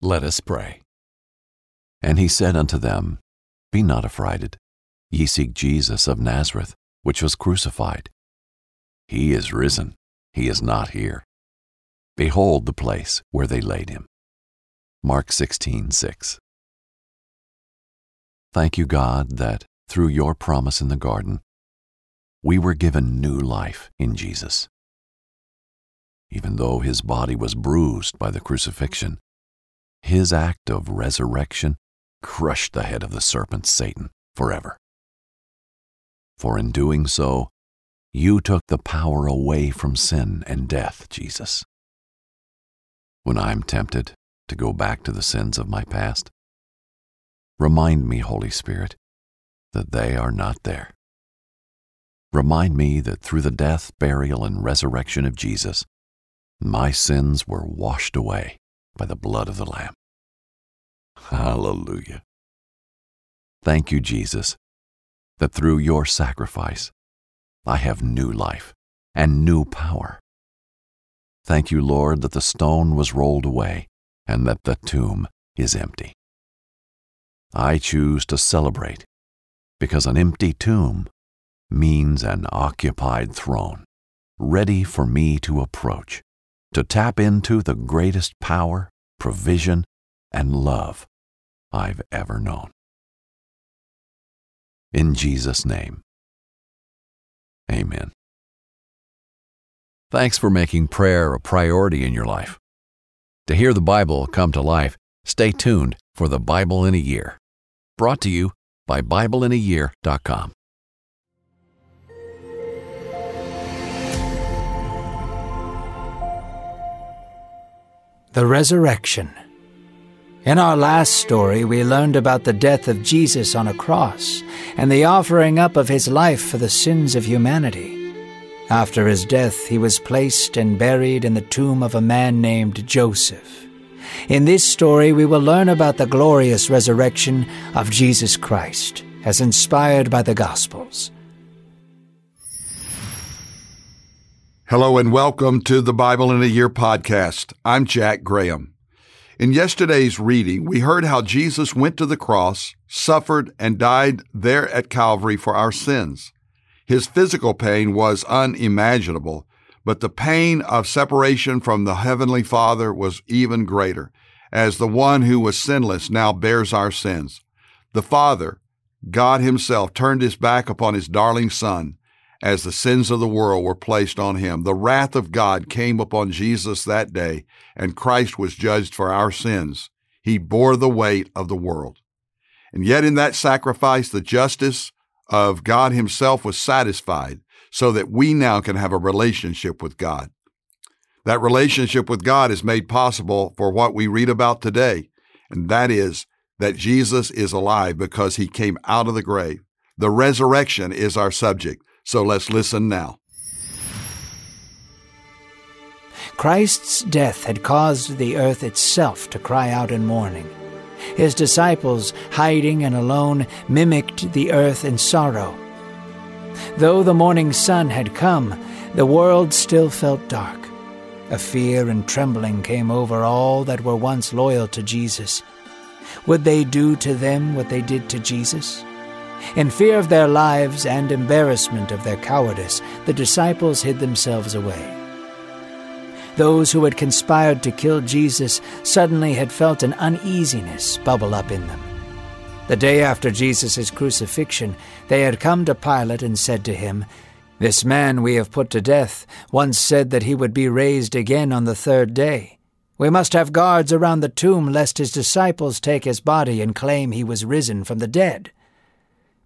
Let us pray. And he said unto them, Be not affrighted. Ye seek Jesus of Nazareth, which was crucified. He is risen. He is not here. Behold the place where they laid him. Mark 16, 6. Thank you, God, that through your promise in the garden, we were given new life in Jesus. Even though his body was bruised by the crucifixion, his act of resurrection crushed the head of the serpent Satan forever. For in doing so, you took the power away from sin and death, Jesus. When I'm tempted to go back to the sins of my past, remind me, Holy Spirit, that they are not there. Remind me that through the death, burial, and resurrection of Jesus, my sins were washed away by the blood of the Lamb. Hallelujah. Thank you, Jesus, that through your sacrifice I have new life and new power. Thank you, Lord, that the stone was rolled away and that the tomb is empty. I choose to celebrate because an empty tomb means an occupied throne, ready for me to approach, to tap into the greatest power, provision, and love I've ever known. In Jesus' name, amen. Thanks for making prayer a priority in your life. To hear the Bible come to life, stay tuned for the Bible in a Year. Brought to you by BibleInAYear.com. The Resurrection. In our last story, we learned about the death of Jesus on a cross and the offering up of his life for the sins of humanity. After his death, he was placed and buried in the tomb of a man named Joseph. In this story, we will learn about the glorious resurrection of Jesus Christ, as inspired by the Gospels. Hello and welcome to the Bible in a Year podcast. I'm Jack Graham. In yesterday's reading, we heard how Jesus went to the cross, suffered, and died there at Calvary for our sins. His physical pain was unimaginable, but the pain of separation from the Heavenly Father was even greater, as the one who was sinless now bears our sins. The Father, God Himself, turned His back upon His darling Son as the sins of the world were placed on him. The wrath of God came upon Jesus that day, and Christ was judged for our sins. He bore the weight of the world. And yet, in that sacrifice, the justice of God Himself was satisfied so that we now can have a relationship with God. That relationship with God is made possible for what we read about today, and that is that Jesus is alive because He came out of the grave. The resurrection is our subject. So let's listen now. Christ's death had caused the earth itself to cry out in mourning. His disciples, hiding and alone, mimicked the earth in sorrow. Though the morning sun had come, the world still felt dark. A fear and trembling came over all that were once loyal to Jesus. Would they do to them what they did to Jesus? In fear of their lives and embarrassment of their cowardice, the disciples hid themselves away. Those who had conspired to kill Jesus suddenly had felt an uneasiness bubble up in them. The day after Jesus' crucifixion, they had come to Pilate and said to him, This man we have put to death once said that he would be raised again on the third day. We must have guards around the tomb lest his disciples take his body and claim he was risen from the dead.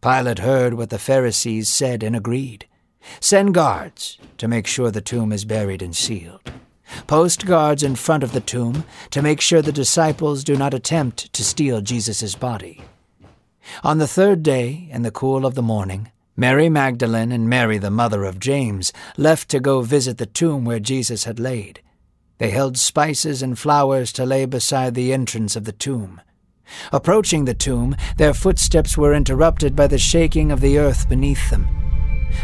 Pilate heard what the Pharisees said and agreed. Send guards to make sure the tomb is buried and sealed. Post guards in front of the tomb to make sure the disciples do not attempt to steal Jesus' body. On the third day, in the cool of the morning, Mary Magdalene and Mary, the mother of James, left to go visit the tomb where Jesus had laid. They held spices and flowers to lay beside the entrance of the tomb. Approaching the tomb, their footsteps were interrupted by the shaking of the earth beneath them.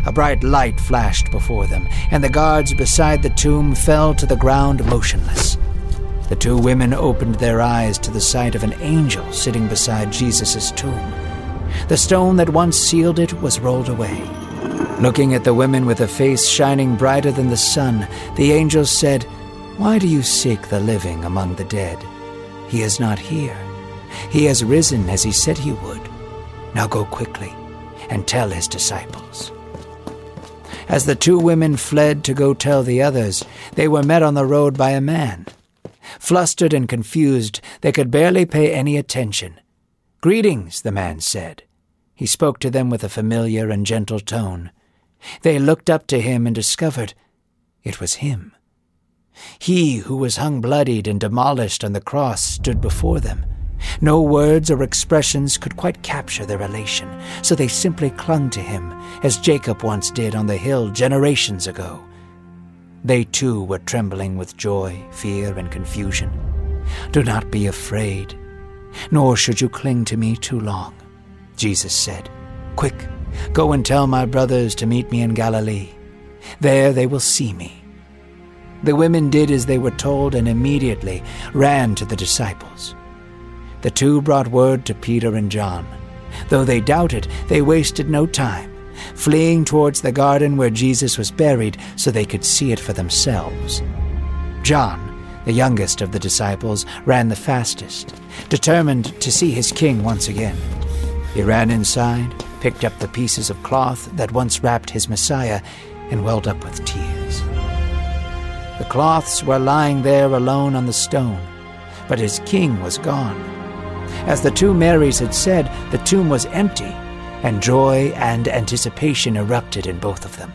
A bright light flashed before them, and the guards beside the tomb fell to the ground motionless. The two women opened their eyes to the sight of an angel sitting beside Jesus' tomb. The stone that once sealed it was rolled away. Looking at the women with a face shining brighter than the sun, the angel said, Why do you seek the living among the dead? He is not here. He has risen as he said he would. Now go quickly and tell his disciples. As the two women fled to go tell the others, they were met on the road by a man. Flustered and confused, they could barely pay any attention. Greetings, the man said. He spoke to them with a familiar and gentle tone. They looked up to him and discovered it was him. He who was hung bloodied and demolished on the cross stood before them. No words or expressions could quite capture their elation, so they simply clung to him, as Jacob once did on the hill generations ago. They too were trembling with joy, fear, and confusion. Do not be afraid, nor should you cling to me too long, Jesus said. Quick, go and tell my brothers to meet me in Galilee. There they will see me. The women did as they were told and immediately ran to the disciples. The two brought word to Peter and John. Though they doubted, they wasted no time, fleeing towards the garden where Jesus was buried so they could see it for themselves. John, the youngest of the disciples, ran the fastest, determined to see his king once again. He ran inside, picked up the pieces of cloth that once wrapped his Messiah, and welled up with tears. The cloths were lying there alone on the stone, but his king was gone. As the two Marys had said, the tomb was empty, and joy and anticipation erupted in both of them.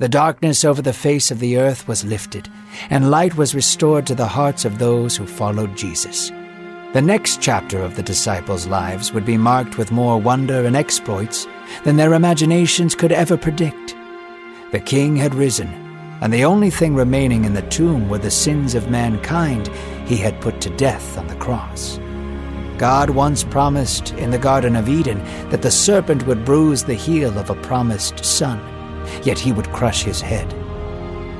The darkness over the face of the earth was lifted, and light was restored to the hearts of those who followed Jesus. The next chapter of the disciples' lives would be marked with more wonder and exploits than their imaginations could ever predict. The king had risen, and the only thing remaining in the tomb were the sins of mankind he had put to death on the cross. God once promised in the Garden of Eden that the serpent would bruise the heel of a promised son, yet he would crush his head.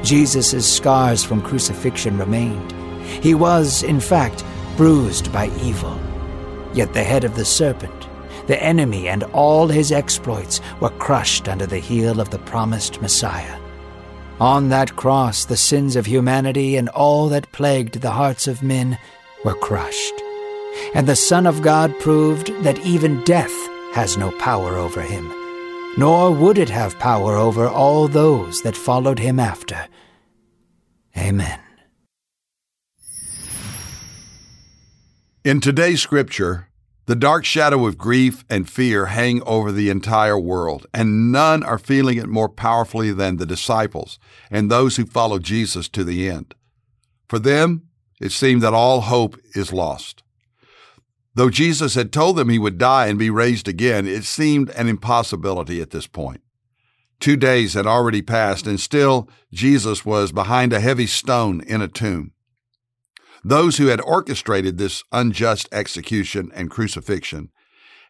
Jesus' scars from crucifixion remained. He was, in fact, bruised by evil. Yet the head of the serpent, the enemy, and all his exploits were crushed under the heel of the promised Messiah. On that cross, the sins of humanity and all that plagued the hearts of men were crushed and the Son of God proved that even death has no power over him, nor would it have power over all those that followed him after. Amen. In today's scripture, the dark shadow of grief and fear hang over the entire world, and none are feeling it more powerfully than the disciples and those who follow Jesus to the end. For them, it seemed that all hope is lost. Though Jesus had told them he would die and be raised again, it seemed an impossibility at this point. Two days had already passed, and still Jesus was behind a heavy stone in a tomb. Those who had orchestrated this unjust execution and crucifixion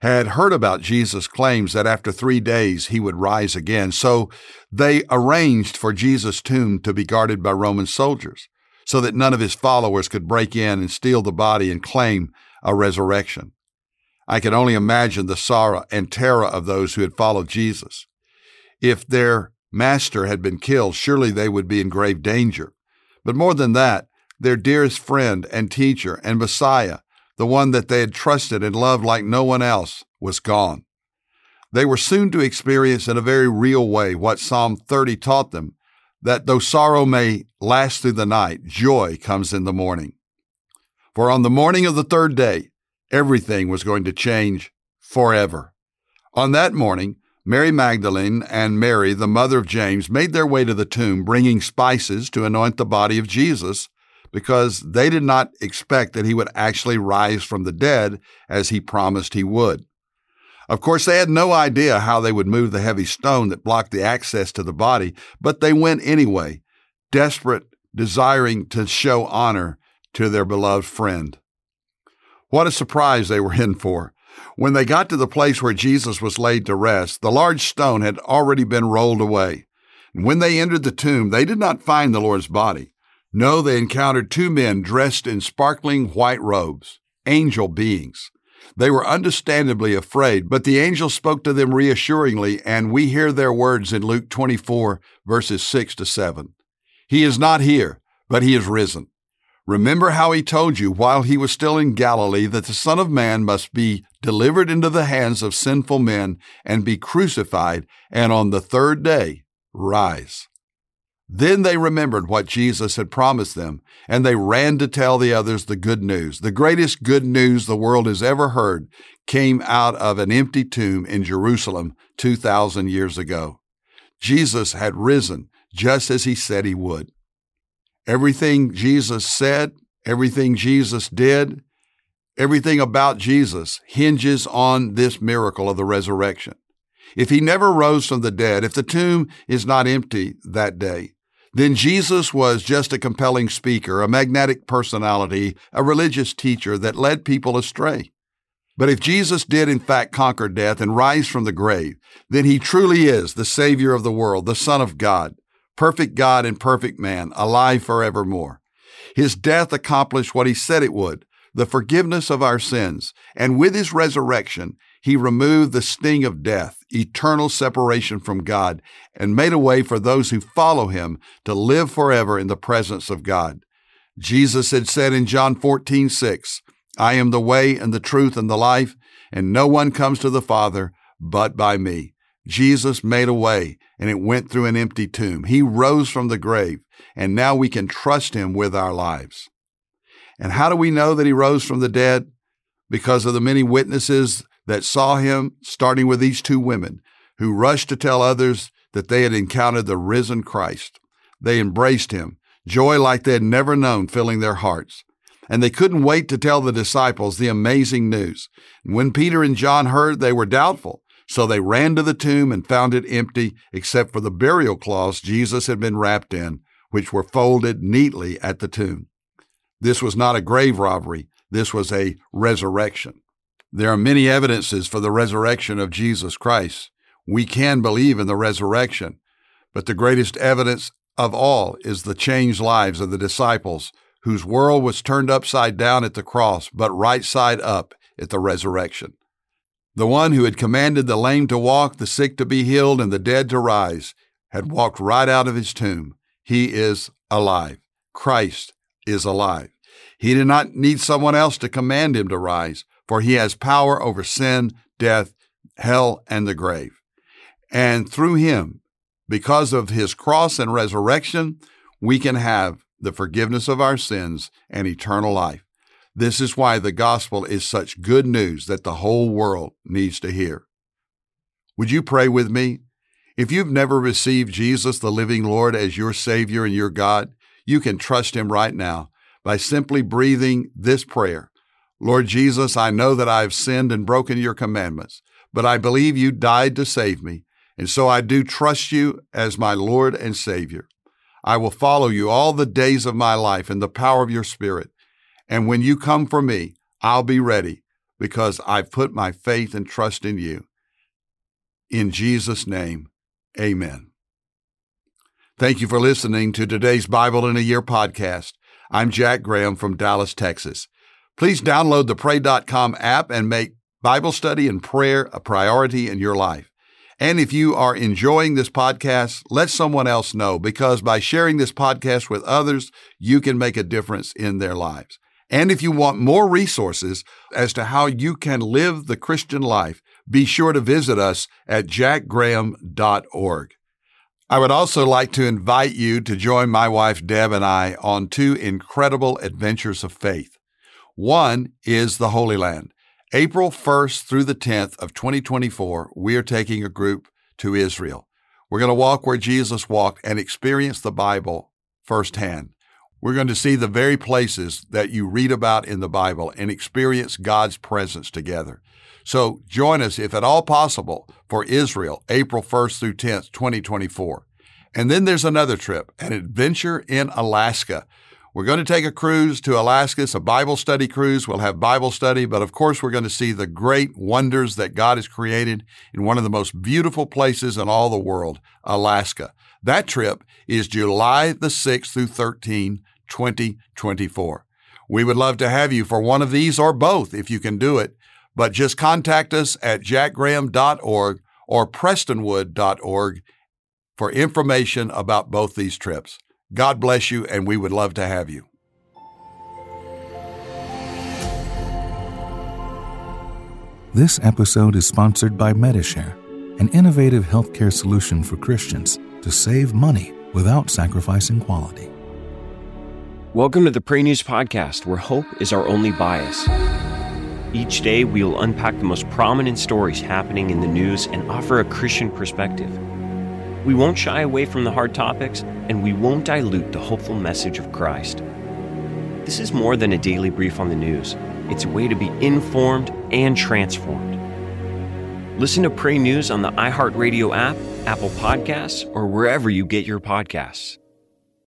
had heard about Jesus' claims that after three days he would rise again, so they arranged for Jesus' tomb to be guarded by Roman soldiers so that none of his followers could break in and steal the body and claim a resurrection. I can only imagine the sorrow and terror of those who had followed Jesus. If their master had been killed, surely they would be in grave danger. But more than that, their dearest friend and teacher and Messiah, the one that they had trusted and loved like no one else, was gone. They were soon to experience in a very real way what Psalm 30 taught them that though sorrow may last through the night, joy comes in the morning. For on the morning of the third day, everything was going to change forever. On that morning, Mary Magdalene and Mary, the mother of James, made their way to the tomb, bringing spices to anoint the body of Jesus, because they did not expect that he would actually rise from the dead as he promised he would. Of course, they had no idea how they would move the heavy stone that blocked the access to the body, but they went anyway, desperate, desiring to show honor to their beloved friend. What a surprise they were in for. When they got to the place where Jesus was laid to rest, the large stone had already been rolled away. And when they entered the tomb, they did not find the Lord's body. No, they encountered two men dressed in sparkling white robes, angel beings. They were understandably afraid, but the angel spoke to them reassuringly, and we hear their words in Luke 24, verses 6 to 7. He is not here, but he is risen. Remember how he told you while he was still in Galilee that the Son of Man must be delivered into the hands of sinful men and be crucified, and on the third day rise. Then they remembered what Jesus had promised them, and they ran to tell the others the good news. The greatest good news the world has ever heard came out of an empty tomb in Jerusalem 2,000 years ago. Jesus had risen just as he said he would. Everything Jesus said, everything Jesus did, everything about Jesus hinges on this miracle of the resurrection. If he never rose from the dead, if the tomb is not empty that day, then Jesus was just a compelling speaker, a magnetic personality, a religious teacher that led people astray. But if Jesus did in fact conquer death and rise from the grave, then he truly is the Savior of the world, the Son of God, perfect God and perfect man, alive forevermore. His death accomplished what he said it would, the forgiveness of our sins, and with his resurrection, he removed the sting of death, eternal separation from God, and made a way for those who follow him to live forever in the presence of God. Jesus had said in John 14, 6, I am the way and the truth and the life, and no one comes to the Father but by me. Jesus made a way, and it went through an empty tomb. He rose from the grave, and now we can trust him with our lives. And how do we know that he rose from the dead? Because of the many witnesses that saw him, starting with these two women who rushed to tell others that they had encountered the risen Christ. They embraced him, joy like they had never known filling their hearts. And they couldn't wait to tell the disciples the amazing news. when Peter and John heard, they were doubtful. So they ran to the tomb and found it empty, except for the burial cloths Jesus had been wrapped in, which were folded neatly at the tomb. This was not a grave robbery. This was a resurrection. There are many evidences for the resurrection of Jesus Christ. We can believe in the resurrection, but the greatest evidence of all is the changed lives of the disciples whose world was turned upside down at the cross, but right side up at the resurrection. The one who had commanded the lame to walk, the sick to be healed, and the dead to rise had walked right out of his tomb. He is alive. Christ is alive. He did not need someone else to command him to rise for he has power over sin, death, hell, and the grave. And through him, because of his cross and resurrection, we can have the forgiveness of our sins and eternal life. This is why the gospel is such good news that the whole world needs to hear. Would you pray with me? If you've never received Jesus, the living Lord, as your Savior and your God, you can trust Him right now by simply breathing this prayer Lord Jesus, I know that I have sinned and broken your commandments, but I believe you died to save me, and so I do trust you as my Lord and Savior. I will follow you all the days of my life in the power of your Spirit. And when you come for me, I'll be ready because I've put my faith and trust in you. In Jesus' name, amen. Thank you for listening to today's Bible in a Year podcast. I'm Jack Graham from Dallas, Texas. Please download the Pray.com app and make Bible study and prayer a priority in your life. And if you are enjoying this podcast, let someone else know because by sharing this podcast with others, you can make a difference in their lives. And if you want more resources as to how you can live the Christian life, be sure to visit us at jackgraham.org. I would also like to invite you to join my wife Deb and I on two incredible adventures of faith. One is the Holy Land. April 1st through the 10th of 2024, we are taking a group to Israel. We're going to walk where Jesus walked and experience the Bible firsthand. We're going to see the very places that you read about in the Bible and experience God's presence together. So join us, if at all possible, for Israel, April 1st through 10th, 2024. And then there's another trip, an adventure in Alaska. We're going to take a cruise to Alaska. It's a Bible study cruise. We'll have Bible study, but of course, we're going to see the great wonders that God has created in one of the most beautiful places in all the world, Alaska. That trip is July the 6th through 13, 2024. We would love to have you for one of these or both if you can do it, but just contact us at jackgraham.org or prestonwood.org for information about both these trips. God bless you, and we would love to have you. This episode is sponsored by Medishare, an innovative healthcare solution for Christians to save money without sacrificing quality. Welcome to the Pray News Podcast, where hope is our only bias. Each day, we will unpack the most prominent stories happening in the news and offer a Christian perspective. We won't shy away from the hard topics, and we won't dilute the hopeful message of Christ. This is more than a daily brief on the news, it's a way to be informed and transformed. Listen to Pray News on the iHeartRadio app, Apple Podcasts, or wherever you get your podcasts.